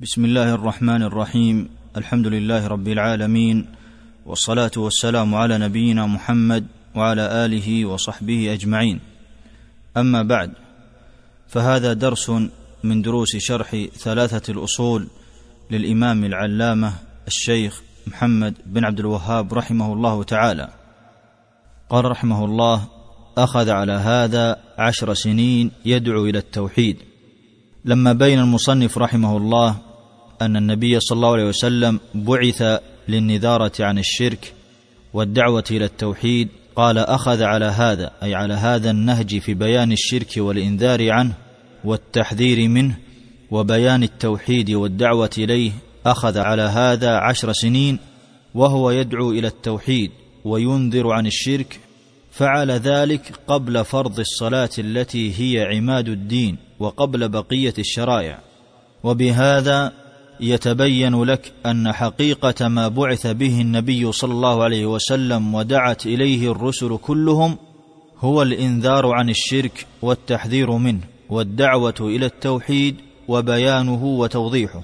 بسم الله الرحمن الرحيم. الحمد لله رب العالمين والصلاة والسلام على نبينا محمد وعلى آله وصحبه أجمعين. أما بعد فهذا درس من دروس شرح ثلاثة الأصول للإمام العلامة الشيخ محمد بن عبد الوهاب رحمه الله تعالى. قال رحمه الله أخذ على هذا عشر سنين يدعو إلى التوحيد. لما بين المصنف رحمه الله أن النبي صلى الله عليه وسلم بعث للنذارة عن الشرك والدعوة إلى التوحيد قال أخذ على هذا أي على هذا النهج في بيان الشرك والإنذار عنه والتحذير منه وبيان التوحيد والدعوة إليه أخذ على هذا عشر سنين وهو يدعو إلى التوحيد وينذر عن الشرك فعل ذلك قبل فرض الصلاة التي هي عماد الدين وقبل بقية الشرائع. وبهذا يتبين لك أن حقيقة ما بعث به النبي صلى الله عليه وسلم ودعت إليه الرسل كلهم هو الإنذار عن الشرك والتحذير منه والدعوة إلى التوحيد وبيانه وتوضيحه.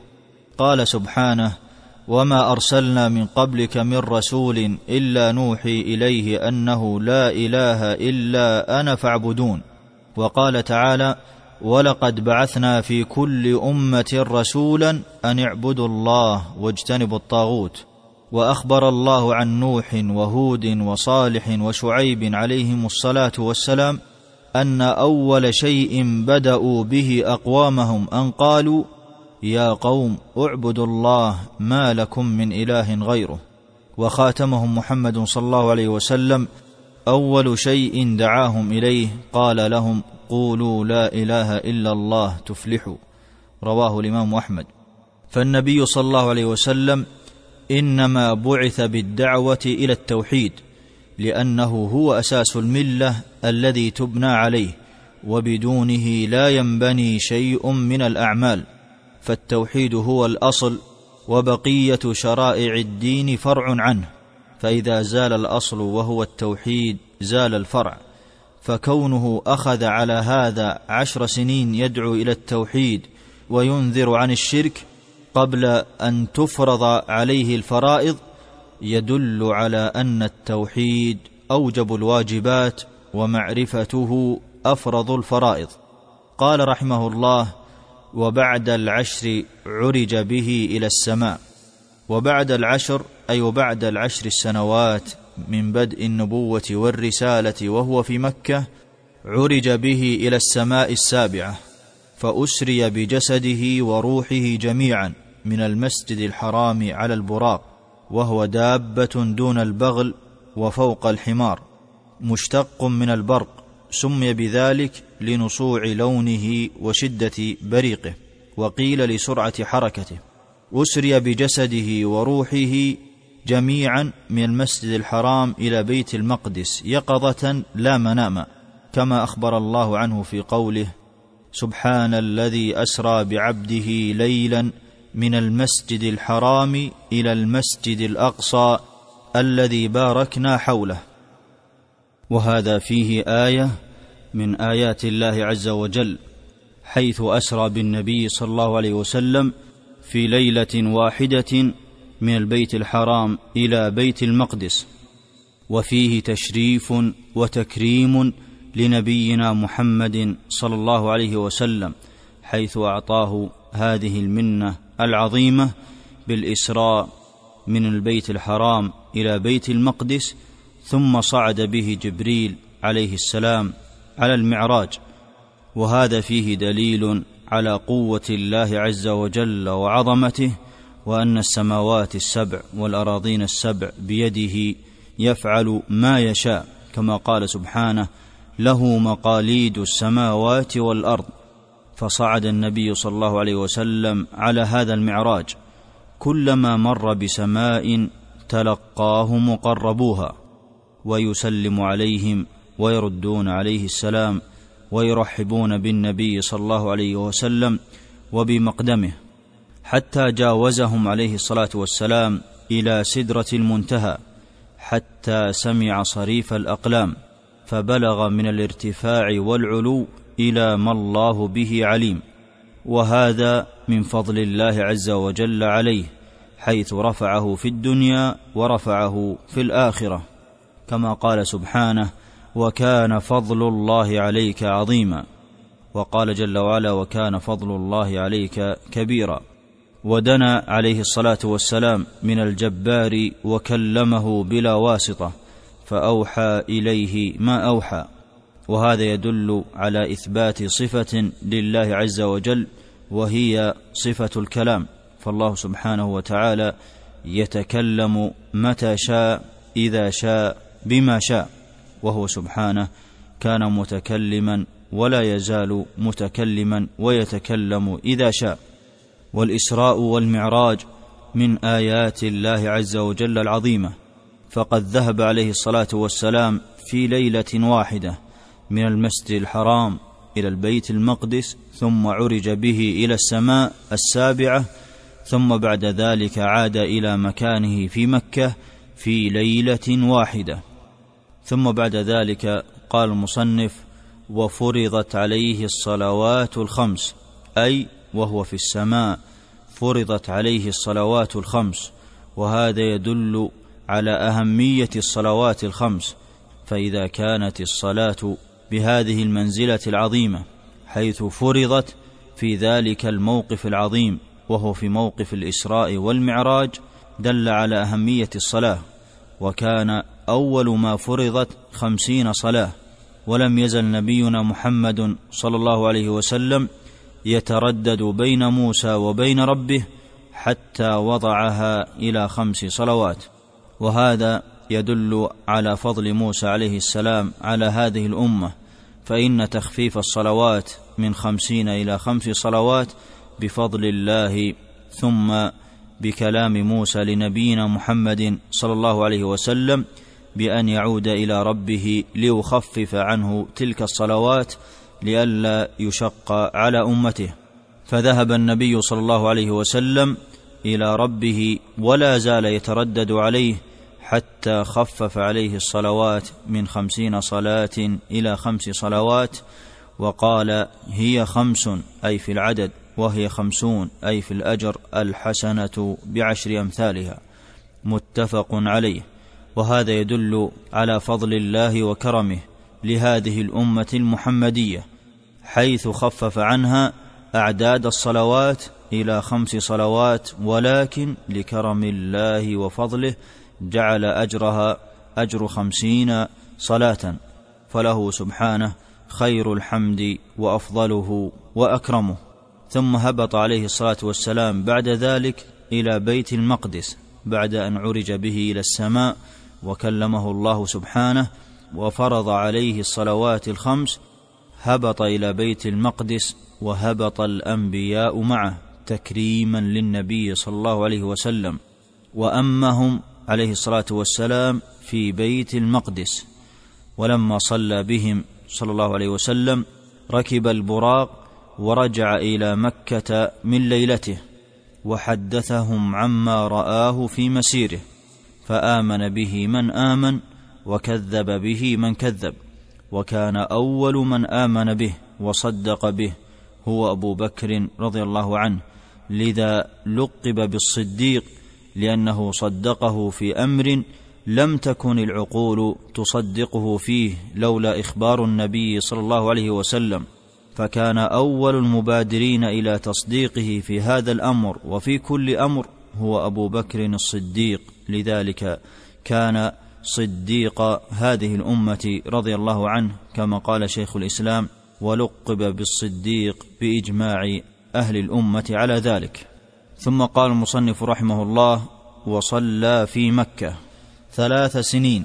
قال سبحانه وما أرسلنا من قبلك من رسول إلا نوحي إليه أنه لا إله إلا أنا فاعبدون وقال تعالى ولقد بعثنا في كل أمة رسولا أن اعبدوا الله واجتنبوا الطاغوت وأخبر الله عن نوح وهود وصالح وشعيب عليهم الصلاة والسلام أن أول شيء بدأوا به أقوامهم أن قالوا يا قوم اعبدوا الله ما لكم من إله غيره. وخاتمهم محمد صلى الله عليه وسلم أول شيء دعاهم إليه قال لهم قولوا لا إله إلا الله تفلحوا. رواه الإمام أحمد. فالنبي صلى الله عليه وسلم إنما بعث بالدعوة إلى التوحيد لأنه هو أساس الملة الذي تبنى عليه وبدونه لا ينبني شيء من الأعمال. فالتوحيد هو الأصل وبقية شرائع الدين فرع عنه. فإذا زال الأصل وهو التوحيد زال الفرع فكونه أخذ على هذا عشر سنين يدعو إلى التوحيد وينذر عن الشرك قبل أن تفرض عليه الفرائض يدل على أن التوحيد أوجب الواجبات ومعرفته أفرض الفرائض. قال رحمه الله وبعد العشر عرج به إلى السماء وبعد العشر أي وبعد العشر السنوات من بدء النبوة والرسالة وهو في مكة عرج به إلى السماء السابعة فأسري بجسده وروحه جميعا من المسجد الحرام على البراق وهو دابة دون البغل وفوق الحمار مشتق من البرق سمي بذلك لنصوع لونه وشدة بريقه وقيل لسرعة حركته. اسري بجسده وروحه جميعا من المسجد الحرام إلى بيت المقدس يقظة لا مناما كما أخبر الله عنه في قوله سبحان الذي أسرى بعبده ليلا من المسجد الحرام إلى المسجد الأقصى الذي باركنا حوله. وهذا فيه آية من آيات الله عز وجل حيث أسرى بالنبي صلى الله عليه وسلم في ليلة واحدة من البيت الحرام إلى بيت المقدس وفيه تشريف وتكريم لنبينا محمد صلى الله عليه وسلم حيث أعطاه هذه المنة العظيمة بالإسراء من البيت الحرام إلى بيت المقدس ثم صعد به جبريل عليه السلام على المعراج وهذا فيه دليل على قوة الله عز وجل وعظمته وأن السماوات السبع والأراضين السبع بيده يفعل ما يشاء كما قال سبحانه له مقاليد السماوات والأرض فصعد النبي صلى الله عليه وسلم على هذا المعراج كلما مر بسماء تلقاه مقربوها ويسلم عليهم ويردون عليه السلام ويرحبون بالنبي صلى الله عليه وسلم وبمقدمه حتى جاوزهم عليه الصلاة والسلام إلى سدرة المنتهى حتى سمع صريف الأقلام فبلغ من الارتفاع والعلو إلى ما الله به عليم. وهذا من فضل الله عز وجل عليه حيث رفعه في الدنيا ورفعه في الآخرة. كما قال سبحانه وكان فضل الله عليك عظيما. وقال جل وعلا وكان فضل الله عليك كبيرا. ودنا عليه الصلاة والسلام من الجبار وكلمه بلا واسطة فأوحى إليه ما أوحى. وهذا يدل على إثبات صفة لله عز وجل وهي صفة الكلام. فالله سبحانه وتعالى يتكلم متى شاء إذا شاء بما شاء. وهو سبحانه كان متكلما ولا يزال متكلما ويتكلم إذا شاء. والإسراء والمعراج من آيات الله عز وجل العظيمة. فقد ذهب عليه الصلاة والسلام في ليلة واحدة من المسجد الحرام إلى البيت المقدس ثم عرج به إلى السماء السابعة ثم بعد ذلك عاد إلى مكانه في مكة في ليلة واحدة. ثم بعد ذلك قال المصنف وفرضت عليه الصلوات الخمس أي وهو في السماء فرضت عليه الصلوات الخمس وهذا يدل على أهمية الصلوات الخمس فإذا كانت الصلاة بهذه المنزلة العظيمة حيث فرضت في ذلك الموقف العظيم وهو في موقف الإسراء والمعراج دل على أهمية الصلاة. وكان أول ما فرضت خمسين صلاة ولم يزل نبينا محمد صلى الله عليه وسلم يتردد بين موسى وبين ربه حتى وضعها إلى خمس صلوات. وهذا يدل على فضل موسى عليه السلام على هذه الأمة فإن تخفيف الصلوات من خمسين إلى خمس صلوات بفضل الله ثم بكلام موسى لنبينا محمد صلى الله عليه وسلم بأن يعود إلى ربه ليخفف عنه تلك الصلوات لئلا يشق على أمته. فذهب النبي صلى الله عليه وسلم إلى ربه ولا زال يتردد عليه حتى خفف عليه الصلوات من خمسين صلاة إلى خمس صلوات وقال هي خمس أي في العدد. وهي خمسون أي في الأجر الحسنة بعشر أمثالها. متفق عليه. وهذا يدل على فضل الله وكرمه لهذه الأمة المحمدية حيث خفف عنها أعداد الصلوات إلى خمس صلوات ولكن لكرم الله وفضله جعل أجرها أجر خمسين صلاة. فله سبحانه خير الحمد وأفضله وأكرمه. ثم هبط عليه الصلاة والسلام بعد ذلك إلى بيت المقدس بعد أن عرج به إلى السماء وكلمه الله سبحانه وفرض عليه الصلوات الخمس هبط إلى بيت المقدس وهبط الأنبياء معه تكريما للنبي صلى الله عليه وسلم وأمهم عليه الصلاة والسلام في بيت المقدس. ولما صلى بهم صلى الله عليه وسلم ركب البراق ورجع إلى مكة من ليلته وحدثهم عما رآه في مسيره فآمن به من آمن وكذب به من كذب وكان أول من آمن به وصدق به هو أبو بكر رضي الله عنه لذا لقب بالصديق لأنه صدقه في أمر لم تكن العقول تصدقه فيه لولا إخبار النبي صلى الله عليه وسلم. فكان أول المبادرين إلى تصديقه في هذا الأمر وفي كل أمر هو أبو بكر الصديق. لذلك كان صديق هذه الأمة رضي الله عنه كما قال شيخ الإسلام ولقب بالصديق بإجماع أهل الأمة على ذلك. ثم قال المصنف رحمه الله وصلى في مكة ثلاث سنين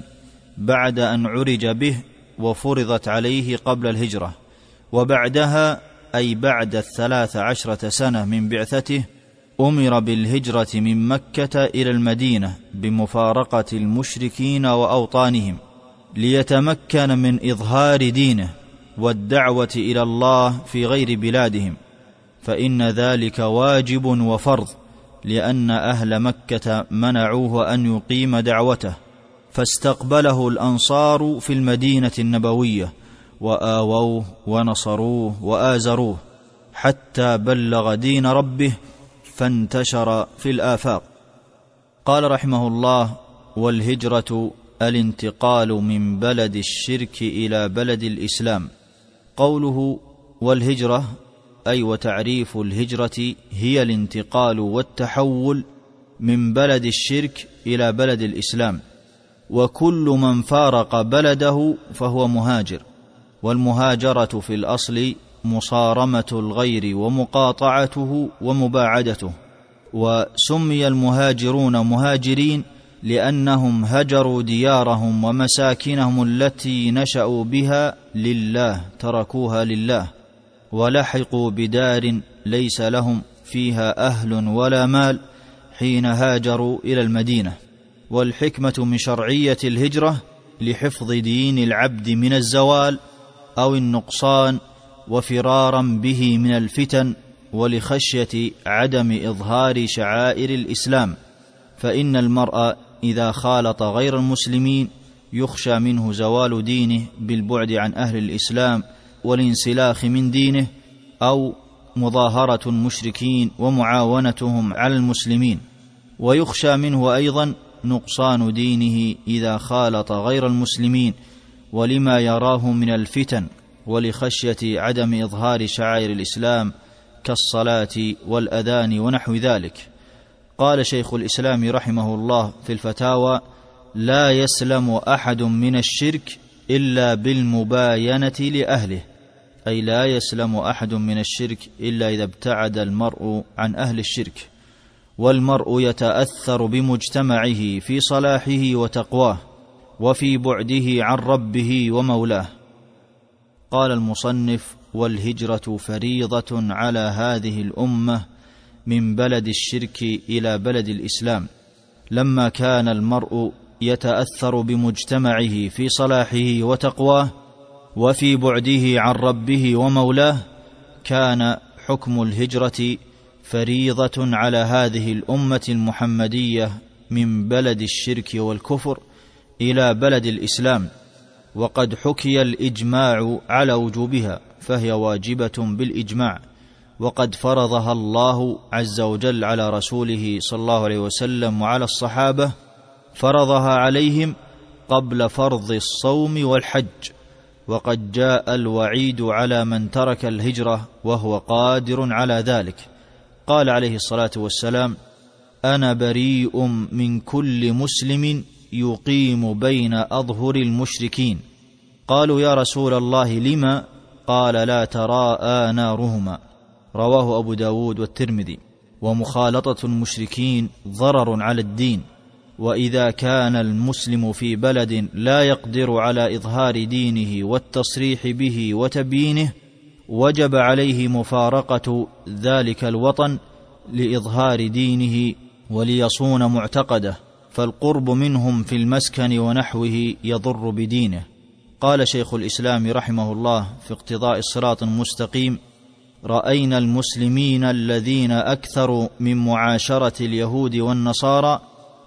بعد أن عرج به وفرضت عليه قبل الهجرة. وبعدها أي بعد الثلاث عشرة سنة من بعثته أمر بالهجرة من مكة إلى المدينة بمفارقة المشركين وأوطانهم ليتمكن من إظهار دينه والدعوة إلى الله في غير بلادهم. فإن ذلك واجب وفرض لأن أهل مكة منعوه أن يقيم دعوته فاستقبله الأنصار في المدينة النبوية وآووه ونصروه وآزروه حتى بلغ دين ربه فانتشر في الآفاق. قال رحمه الله والهجرة الانتقال من بلد الشرك إلى بلد الإسلام. قوله والهجرة أي وتعريف الهجرة هي الانتقال والتحول من بلد الشرك إلى بلد الإسلام. وكل من فارق بلده فهو مهاجر. والمهاجرة في الأصل مصارمة الغير ومقاطعته ومباعدته وسمي المهاجرون مهاجرين لأنهم هجروا ديارهم ومساكنهم التي نشأوا بها لله تركوها لله ولحقوا بدار ليس لهم فيها أهل ولا مال حين هاجروا إلى المدينة. والحكمة من شرعية الهجرة لحفظ دين العبد من الزوال أو النقصان وفرارا به من الفتن ولخشية عدم إظهار شعائر الإسلام فإن المرء إذا خالط غير المسلمين يخشى منه زوال دينه بالبعد عن أهل الإسلام والانسلاخ من دينه أو مظاهرة المشركين ومعاونتهم على المسلمين. ويخشى منه أيضا نقصان دينه إذا خالط غير المسلمين ولما يراه من الفتن ولخشية عدم إظهار شعائر الإسلام كالصلاة والأذان ونحو ذلك. قال شيخ الإسلام رحمه الله في الفتاوى لا يسلم أحد من الشرك إلا بالمباينة لأهله. أي لا يسلم أحد من الشرك إلا إذا ابتعد المرء عن أهل الشرك. والمرء يتأثر بمجتمعه في صلاحه وتقواه. وفي بعده عن ربه ومولاه. قال المصنف والهجرة فريضة على هذه الأمة من بلد الشرك إلى بلد الإسلام. لما كان المرء يتأثر بمجتمعه في صلاحه وتقواه وفي بعده عن ربه ومولاه كان حكم الهجرة فريضة على هذه الأمة المحمدية من بلد الشرك والكفر. إلى بلد الإسلام وقد حكي الإجماع على وجوبها فهي واجبة بالإجماع وقد فرضها الله عز وجل على رسوله صلى الله عليه وسلم وعلى الصحابة فرضها عليهم قبل فرض الصوم والحج وقد جاء الوعيد على من ترك الهجرة وهو قادر على ذلك. قال عليه الصلاة والسلام أنا بريء من كل مسلم يقيم بين أظهر المشركين. قالوا يا رسول الله لما قال لا تراءى نارهما رواه أبو داود والترمذي. ومخالطة المشركين ضرر على الدين. وإذا كان المسلم في بلد لا يقدر على إظهار دينه والتصريح به وتبيينه وجب عليه مفارقة ذلك الوطن لإظهار دينه وليصون معتقده. فالقرب منهم في المسكن ونحوه يضر بدينه. قال شيخ الإسلام رحمه الله في اقتضاء الصراط المستقيم رأينا المسلمين الذين أكثروا من معاشرة اليهود والنصارى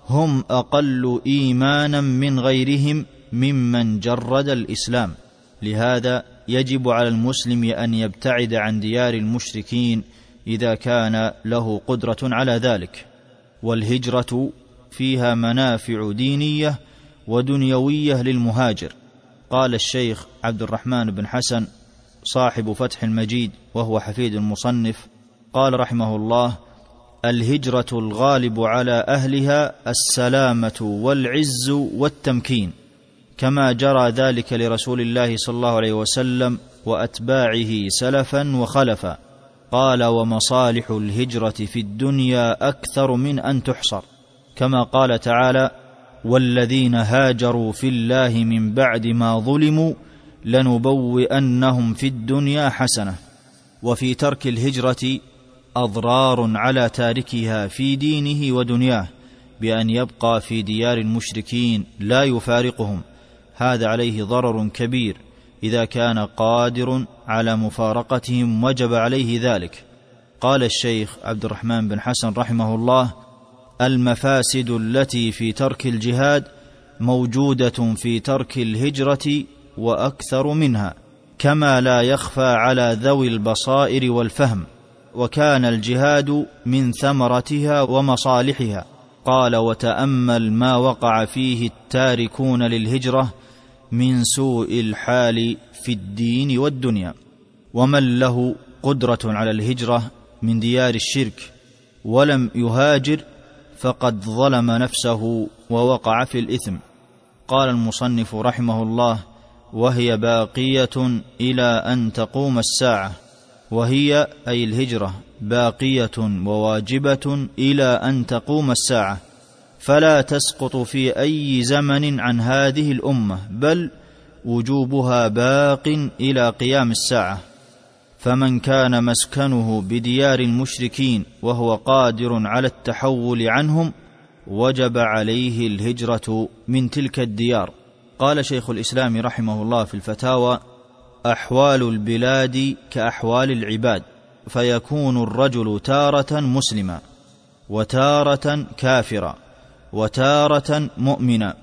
هم أقل إيمانا من غيرهم ممن جرد الإسلام. لهذا يجب على المسلم أن يبتعد عن ديار المشركين إذا كان له قدرة على ذلك. والهجرة فيها منافع دينية ودنيوية للمهاجر. قال الشيخ عبد الرحمن بن حسن صاحب فتح المجيد وهو حفيد المصنف قال رحمه الله الهجرة الغالب على أهلها السلامة والعز والتمكين كما جرى ذلك لرسول الله صلى الله عليه وسلم وأتباعه سلفا وخلفا. قال ومصالح الهجرة في الدنيا أكثر من أن تحصر. كما قال تعالى والذين هاجروا في الله من بعد ما ظلموا لنبوئنهم في الدنيا حسنة وفي ترك الهجرة أضرار على تاركها في دينه ودنياه بأن يبقى في ديار المشركين لا يفارقهم. هذا عليه ضرر كبير إذا كان قادر على مفارقتهم وجب عليه ذلك. قال الشيخ عبد الرحمن بن حسن رحمه الله المفاسد التي في ترك الجهاد موجودة في ترك الهجرة وأكثر منها كما لا يخفى على ذوي البصائر والفهم وكان الجهاد من ثمرتها ومصالحها. قال وتأمل ما وقع فيه التاركون للهجرة من سوء الحال في الدين والدنيا. ومن له قدرة على الهجرة من ديار الشرك ولم يهاجر فقد ظلم نفسه ووقع في الإثم. قال المصنف رحمه الله وهي باقية إلى أن تقوم الساعة. وهي أي الهجرة باقية وواجبة إلى أن تقوم الساعة. فلا تسقط في أي زمن عن هذه الأمة بل وجوبها باق إلى قيام الساعة. فمن كان مسكنه بديار المشركين وهو قادر على التحول عنهم وجب عليه الهجرة من تلك الديار. قال شيخ الإسلام رحمه الله في الفتاوى أحوال البلاد كأحوال العباد فيكون الرجل تارة مسلما وتارة كافرا وتارة مؤمنا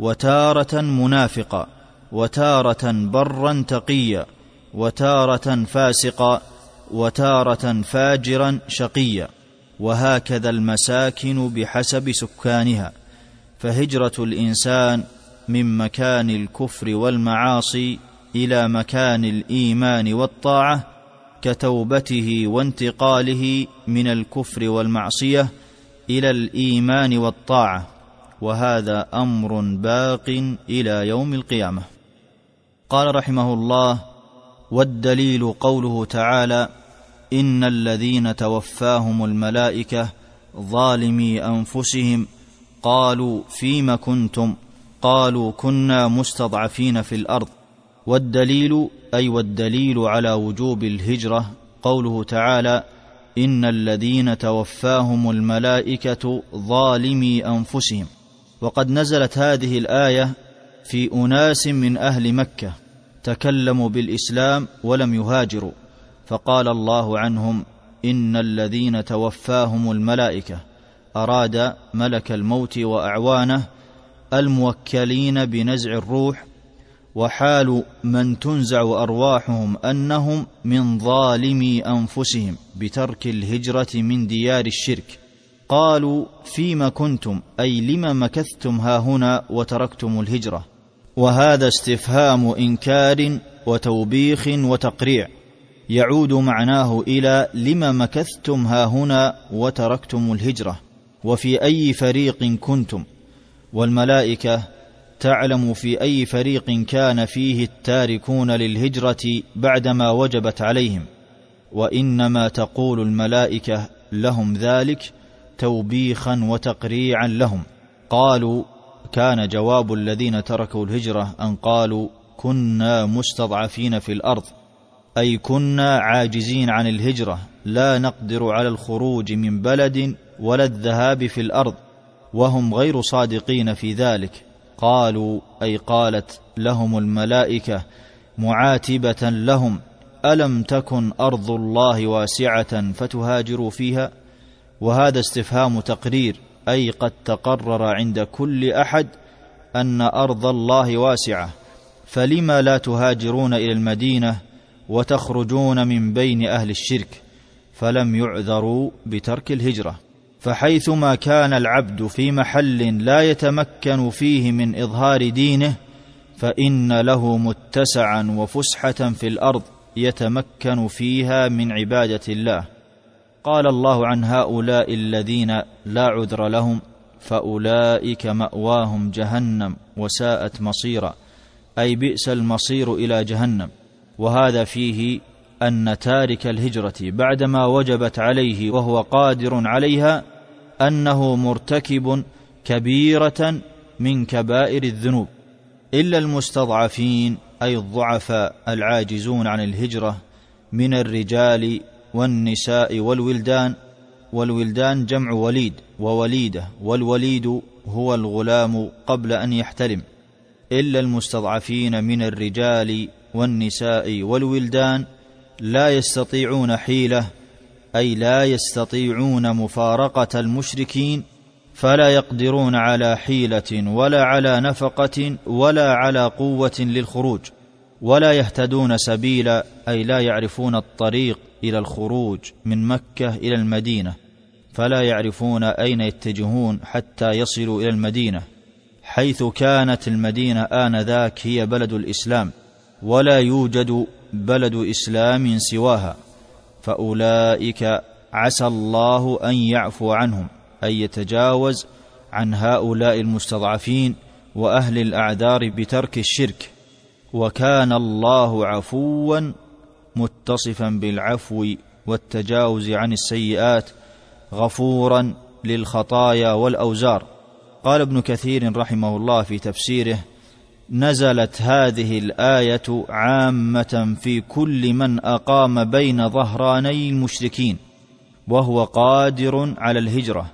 وتارة منافقا وتارة برا تقيا. وتارة فاسقا وتارة فاجرا شقيا وهكذا المساكن بحسب سكانها. فهجرة الإنسان من مكان الكفر والمعاصي إلى مكان الإيمان والطاعة كتوبته وانتقاله من الكفر والمعصية إلى الإيمان والطاعة. وهذا أمر باق إلى يوم القيامة. قال رحمه الله والدليل قوله تعالى ان الذين توفاهم الملائكة ظالمي أنفسهم قالوا فيم كنتم؟ قالوا كنا مستضعفين في الأرض. والدليل أي والدليل على وجوب الهجرة قوله تعالى ان الذين توفاهم الملائكة ظالمي أنفسهم. وقد نزلت هذه الآية في أناس من أهل مكة. تكلموا بالإسلام ولم يهاجروا فقال الله عنهم إن الذين توفاهم الملائكة أراد ملك الموت وأعوانه الموكلين بنزع الروح وحال من تنزع أرواحهم أنهم من ظالمي أنفسهم بترك الهجرة من ديار الشرك. قالوا فيم كنتم؟ أي لم مكثتم ها هنا وتركتم الهجرة. وهذا استفهام إنكار وتوبيخ وتقريع. يعود معناه إلى لم مكثتم ها هنا وتركتم الهجرة. وفي أي فريق كنتم؟ والملائكة تعلم في أي فريق كان فيه التاركون للهجرة بعدما وجبت عليهم. وإنما تقول الملائكة لهم ذلك توبيخا وتقريعا لهم. قالوا كان جواب الذين تركوا الهجرة أن قالوا كنا مستضعفين في الأرض أي كنا عاجزين عن الهجرة لا نقدر على الخروج من بلد ولا الذهاب في الأرض وهم غير صادقين في ذلك. قالوا أي قالت لهم الملائكة معاتبة لهم ألم تكن أرض الله واسعة فتهاجروا فيها؟ وهذا استفهام تقرير. أي قد تقرر عند كل أحد أن أرض الله واسعة فلم لا تهاجرون إلى المدينة وتخرجون من بين أهل الشرك فلم يعذروا بترك الهجرة. فحيثما كان العبد في محل لا يتمكن فيه من إظهار دينه فإن له متسعا وفسحة في الأرض يتمكن فيها من عبادة الله. قال الله عن هؤلاء الذين لا عذر لهم فأولئك مأواهم جهنم وساءت مصيرا. أي بئس المصير إلى جهنم. وهذا فيه أن تارك الهجرة بعدما وجبت عليه وهو قادر عليها أنه مرتكب كبيرة من كبائر الذنوب. إلا المستضعفين أي الضعفاء العاجزون عن الهجرة من الرجال والنساء والولدان والولدان جمع وليد ووليدة والوليد هو الغلام قبل أن يحتلم إلا المستضعفين من الرجال والنساء والولدان لا يستطيعون حيلة أي لا يستطيعون مفارقة المشركين فلا يقدرون على حيلة ولا على نفقة ولا على قوة للخروج ولا يهتدون سبيلا أي لا يعرفون الطريق إلى الخروج من مكة إلى المدينة فلا يعرفون أين يتجهون حتى يصلوا إلى المدينة حيث كانت المدينة آنذاك هي بلد الإسلام ولا يوجد بلد إسلام سواها فأولئك عسى الله أن يعفو عنهم أن يتجاوز عن هؤلاء المستضعفين وأهل الأعذار بترك الشرك وكان الله عفوا متصفا بالعفو والتجاوز عن السيئات غفورا للخطايا والأوزار. قال ابن كثير رحمه الله في تفسيره نزلت هذه الآية عامة في كل من أقام بين ظهراني المشركين وهو قادر على الهجرة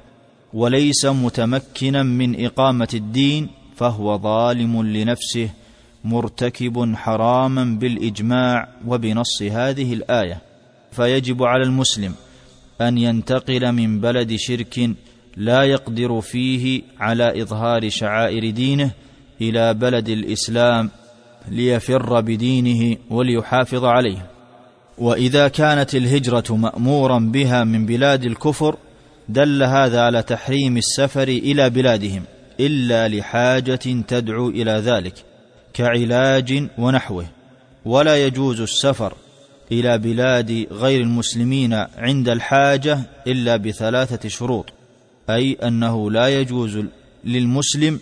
وليس متمكنا من إقامة الدين فهو ظالم لنفسه مرتكب حراما بالإجماع وبنص هذه الآية فيجب على المسلم أن ينتقل من بلد شرك لا يقدر فيه على إظهار شعائر دينه إلى بلد الإسلام ليفر بدينه وليحافظ عليه. وإذا كانت الهجرة مأمورا بها من بلاد الكفر دل هذا على تحريم السفر إلى بلادهم إلا لحاجة تدعو إلى ذلك. كعلاج ونحوه. ولا يجوز السفر إلى بلاد غير المسلمين عند الحاجة إلا بثلاثة شروط. أي أنه لا يجوز للمسلم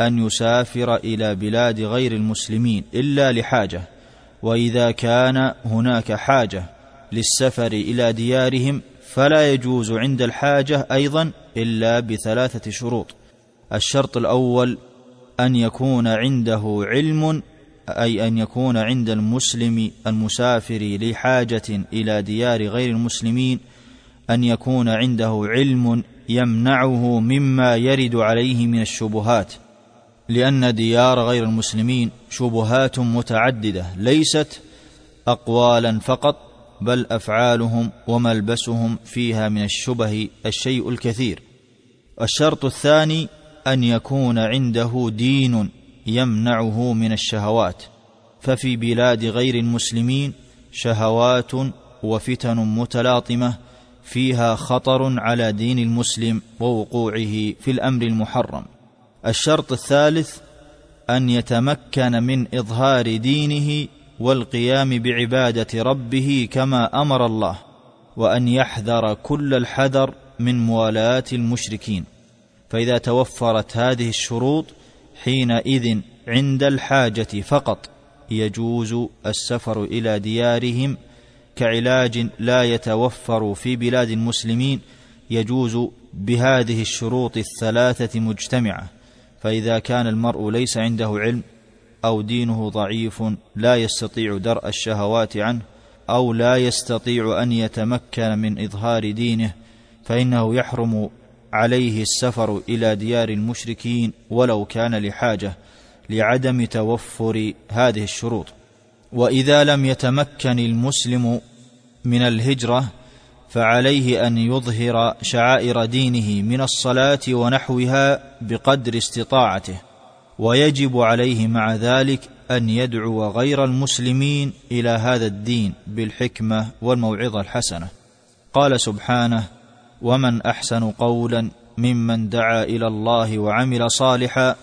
أن يسافر إلى بلاد غير المسلمين إلا لحاجة. وإذا كان هناك حاجة للسفر إلى ديارهم فلا يجوز عند الحاجة أيضا إلا بثلاثة شروط. الشرط الأول أن يكون عنده علم أي أن يكون عند المسلم المسافر لحاجة إلى ديار غير المسلمين أن يكون عنده علم يمنعه مما يرد عليه من الشبهات لأن ديار غير المسلمين شبهات متعددة ليست اقوالا فقط بل أفعالهم وملبسهم فيها من الشبه الشيء الكثير. الشرط الثاني أن يكون عنده دين يمنعه من الشهوات ففي بلاد غير المسلمين شهوات وفتن متلاطمة فيها خطر على دين المسلم ووقوعه في الأمر المحرم. الشرط الثالث أن يتمكن من إظهار دينه والقيام بعبادة ربه كما أمر الله وأن يحذر كل الحذر من موالاة المشركين. فإذا توفرت هذه الشروط حينئذ عند الحاجة فقط يجوز السفر إلى ديارهم كعلاج لا يتوفر في بلاد المسلمين يجوز بهذه الشروط الثلاثة مجتمعة فإذا كان المرء ليس عنده علم أو دينه ضعيف لا يستطيع درء الشهوات عنه أو لا يستطيع أن يتمكن من إظهار دينه فإنه يحرم عليه السفر إلى ديار المشركين ولو كان لحاجة لعدم توفر هذه الشروط. وإذا لم يتمكن المسلم من الهجرة فعليه أن يظهر شعائر دينه من الصلاة ونحوها بقدر استطاعته ويجب عليه مع ذلك أن يدعو غير المسلمين إلى هذا الدين بالحكمة والموعظة الحسنة. قال سبحانه ومن أحسن قولا ممن دعا إلى الله وعمل صالحا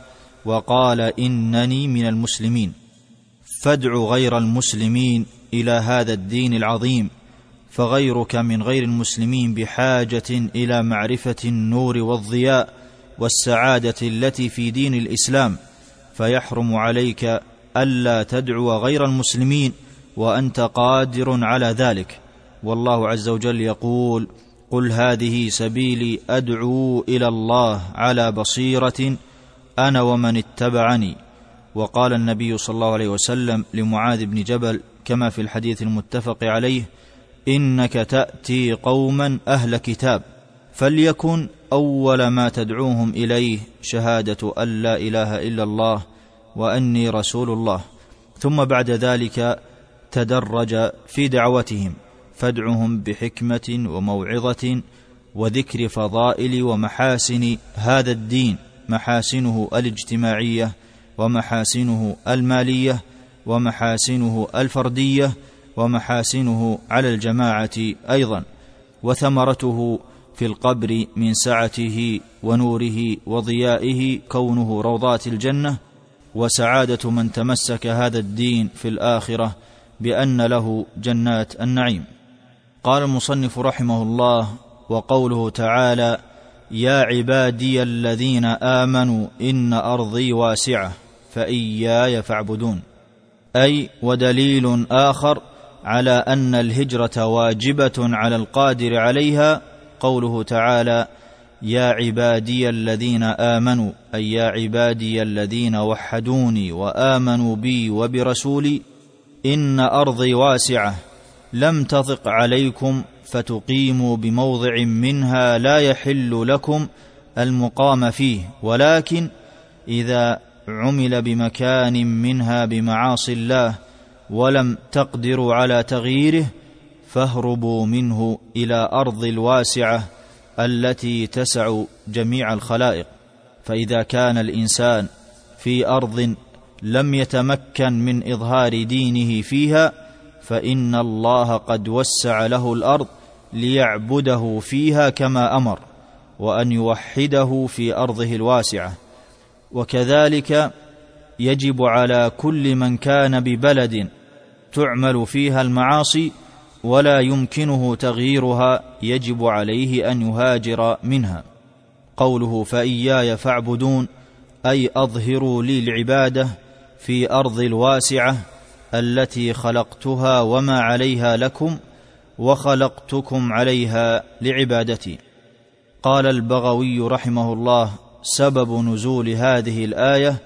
وقال إنني من المسلمين. فادع غير المسلمين إلى هذا الدين العظيم فغيرك من غير المسلمين بحاجة إلى معرفة النور والضياء والسعادة التي في دين الإسلام فيحرم عليك ألا تدعو غير المسلمين وأنت قادر على ذلك. والله عز وجل يقول قل هذه سبيلي أدعو إلى الله على بصيرة أنا ومن اتبعني. وقال النبي صلى الله عليه وسلم لمعاذ بن جبل كما في الحديث المتفق عليه إنك تأتي قوما أهل كتاب فليكن أول ما تدعوهم إليه شهادة أن لا إله إلا الله وأني رسول الله. ثم بعد ذلك تدرج في دعوتهم. فادعهم بحكمة وموعظة وذكر فضائل ومحاسن هذا الدين محاسنه الاجتماعية ومحاسنه المالية ومحاسنه الفردية ومحاسنه على الجماعة أيضا وثمرته في القبر من سعته ونوره وضيائه كونه روضات الجنة وسعادة من تمسك هذا الدين في الآخرة بأن له جنات النعيم. قال المصنف رحمه الله وقوله تعالى يا عبادي الذين آمنوا إن أرضي واسعة فإياي فاعبدون. أي ودليل آخر على أن الهجرة واجبة على القادر عليها قوله تعالى يا عبادي الذين آمنوا أي يا عبادي الذين وحدوني وآمنوا بي وبرسولي إن أرضي واسعة لم تضق عليكم فتقيموا بموضع منها لا يحل لكم المقام فيه ولكن إذا عمل بمكان منها بمعاصي الله ولم تقدروا على تغييره فاهربوا منه إلى أرض الواسعة التي تسع جميع الخلائق. فإذا كان الإنسان في أرض لم يتمكن من إظهار دينه فيها فإن الله قد وسع له الأرض ليعبده فيها كما أمر وأن يوحده في أرضه الواسعة. وكذلك يجب على كل من كان ببلد تعمل فيها المعاصي ولا يمكنه تغييرها يجب عليه أن يهاجر منها. قوله فإياي فاعبدون أي أظهروا لي العبادة في أرض الواسعة التي خلقتها وما عليها لكم وخلقتكم عليها لعبادتي. قال البغوي رحمه الله سبب نزول هذه الآية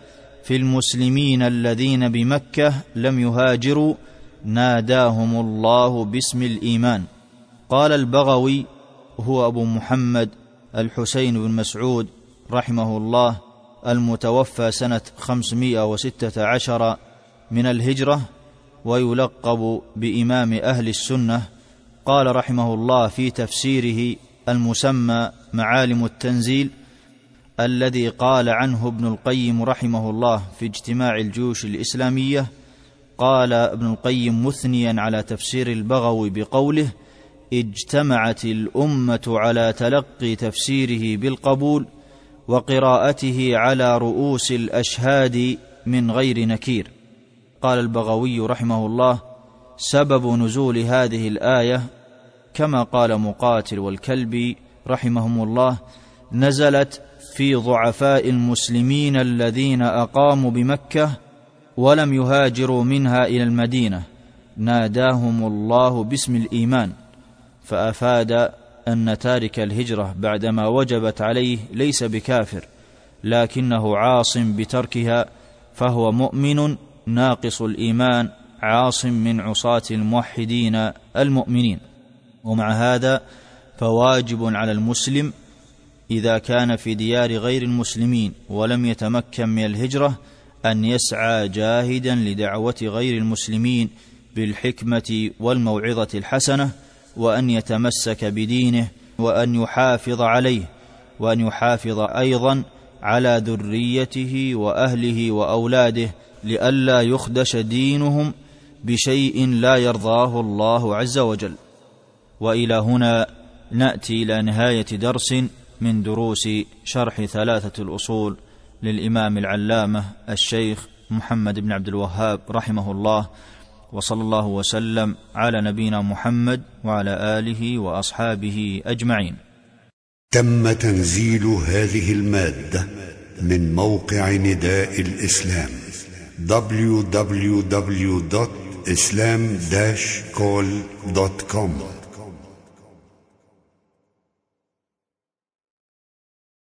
في المسلمين الذين بمكة لم يهاجروا ناداهم الله باسم الإيمان. قال البغوي هو أبو محمد الحسين بن مسعود رحمه الله المتوفى سنة خمسمائة وستة عشر من الهجرة ويلقب بإمام أهل السنة. قال رحمه الله في تفسيره المسمى معالم التنزيل الذي قال عنه ابن القيم رحمه الله في اجتماع الجيوش الإسلامية. قال ابن القيم مثنيا على تفسير البغوي بقوله اجتمعت الأمة على تلقي تفسيره بالقبول وقراءته على رؤوس الأشهاد من غير نكير. قال البغوي رحمه الله سبب نزول هذه الآية كما قال مقاتل والكلبي رحمهم الله نزلت في ضعفاء المسلمين الذين أقاموا بمكة ولم يهاجروا منها إلى المدينة ناداهم الله باسم الإيمان فأفاد أن تارك الهجرة بعدما وجبت عليه ليس بكافر لكنه عاص بتركها فهو مؤمن ناقص الإيمان عاص من عصاة الموحدين المؤمنين. ومع هذا فواجب على المسلم إذا كان في ديار غير المسلمين ولم يتمكن من الهجرة أن يسعى جاهدا لدعوة غير المسلمين بالحكمة والموعظة الحسنة وأن يتمسك بدينه وأن يحافظ عليه وأن يحافظ أيضا على ذريته وأهله وأولاده لئلا يخدش دينهم بشيء لا يرضاه الله عز وجل. وإلى هنا نأتي إلى نهاية درس من دروس شرح ثلاثة الأصول للإمام العلامة الشيخ محمد بن عبد الوهاب رحمه الله. وصلى الله وسلم على نبينا محمد وعلى آله وأصحابه أجمعين. تم تنزيل هذه المادة من موقع نداء الإسلام. www.islam-call.com